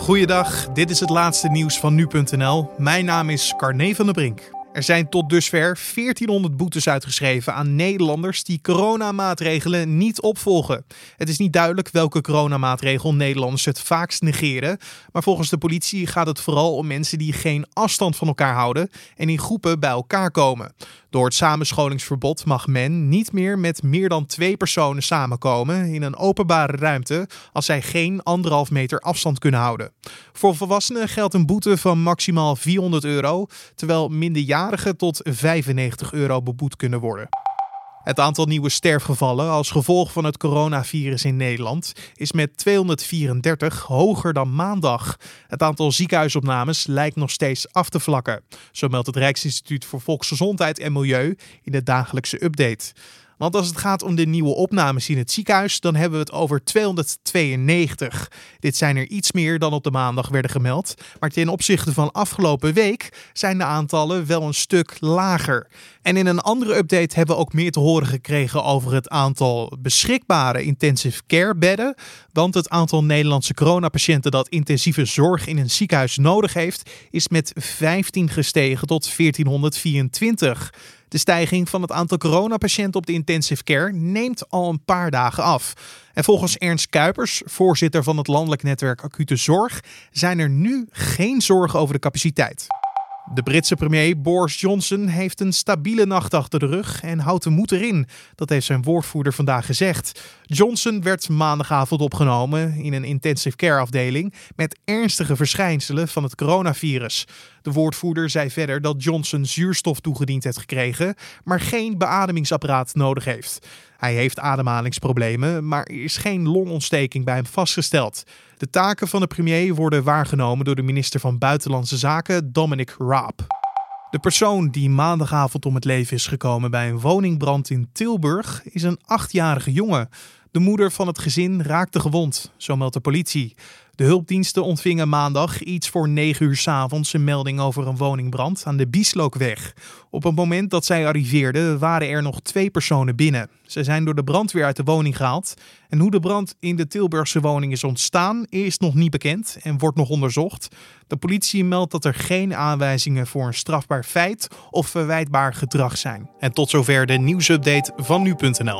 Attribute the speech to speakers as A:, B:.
A: Goeiedag, dit is het laatste nieuws van nu.nl. Mijn naam is Carne van der Brink. Er zijn tot dusver 1400 boetes uitgeschreven aan Nederlanders die coronamaatregelen niet opvolgen. Het is niet duidelijk welke coronamaatregel Nederlanders het vaakst negeren, maar volgens de politie gaat het vooral om mensen die geen afstand van elkaar houden en in groepen bij elkaar komen. Door het samenscholingsverbod mag men niet meer met meer dan twee personen samenkomen in een openbare ruimte als zij geen anderhalf meter afstand kunnen houden. Voor volwassenen geldt een boete van maximaal 400 euro, terwijl minderjarigen tot 95 euro beboet kunnen worden. Het aantal nieuwe sterfgevallen als gevolg van het coronavirus in Nederland is met 234 hoger dan maandag. Het aantal ziekenhuisopnames lijkt nog steeds af te vlakken. Zo meldt het Rijksinstituut voor Volksgezondheid en Milieu in de dagelijkse update. Want als het gaat om de nieuwe opnames in het ziekenhuis, dan hebben we het over 292. Dit zijn er iets meer dan op de maandag werden gemeld. Maar ten opzichte van afgelopen week zijn de aantallen wel een stuk lager. En in een andere update hebben we ook meer te horen gekregen over het aantal beschikbare intensive care bedden. Want het aantal Nederlandse coronapatiënten dat intensieve zorg in een ziekenhuis nodig heeft, is met 15 gestegen tot 1424. De stijging van het aantal coronapatiënten op de intensive care neemt al een paar dagen af. En volgens Ernst Kuipers, voorzitter van het landelijk netwerk Acute Zorg, zijn er nu geen zorgen over de capaciteit. De Britse premier Boris Johnson heeft een stabiele nacht achter de rug en houdt de moed erin. Dat heeft zijn woordvoerder vandaag gezegd. Johnson werd maandagavond opgenomen in een intensive care afdeling met ernstige verschijnselen van het coronavirus. De woordvoerder zei verder dat Johnson zuurstof toegediend heeft gekregen, maar geen beademingsapparaat nodig heeft. Hij heeft ademhalingsproblemen, maar er is geen longontsteking bij hem vastgesteld. De taken van de premier worden waargenomen door de minister van Buitenlandse Zaken, Dominic Raab. De persoon die maandagavond om het leven is gekomen bij een woningbrand in Tilburg is een achtjarige jongen. De moeder van het gezin raakte gewond, zo meldt de politie. De hulpdiensten ontvingen maandag iets voor 9 uur s avonds een melding over een woningbrand aan de Bieslookweg. Op het moment dat zij arriveerden waren er nog twee personen binnen. Ze zijn door de brandweer uit de woning gehaald. En hoe de brand in de Tilburgse woning is ontstaan is nog niet bekend en wordt nog onderzocht. De politie meldt dat er geen aanwijzingen voor een strafbaar feit of verwijtbaar gedrag zijn. En tot zover de nieuwsupdate van nu.nl.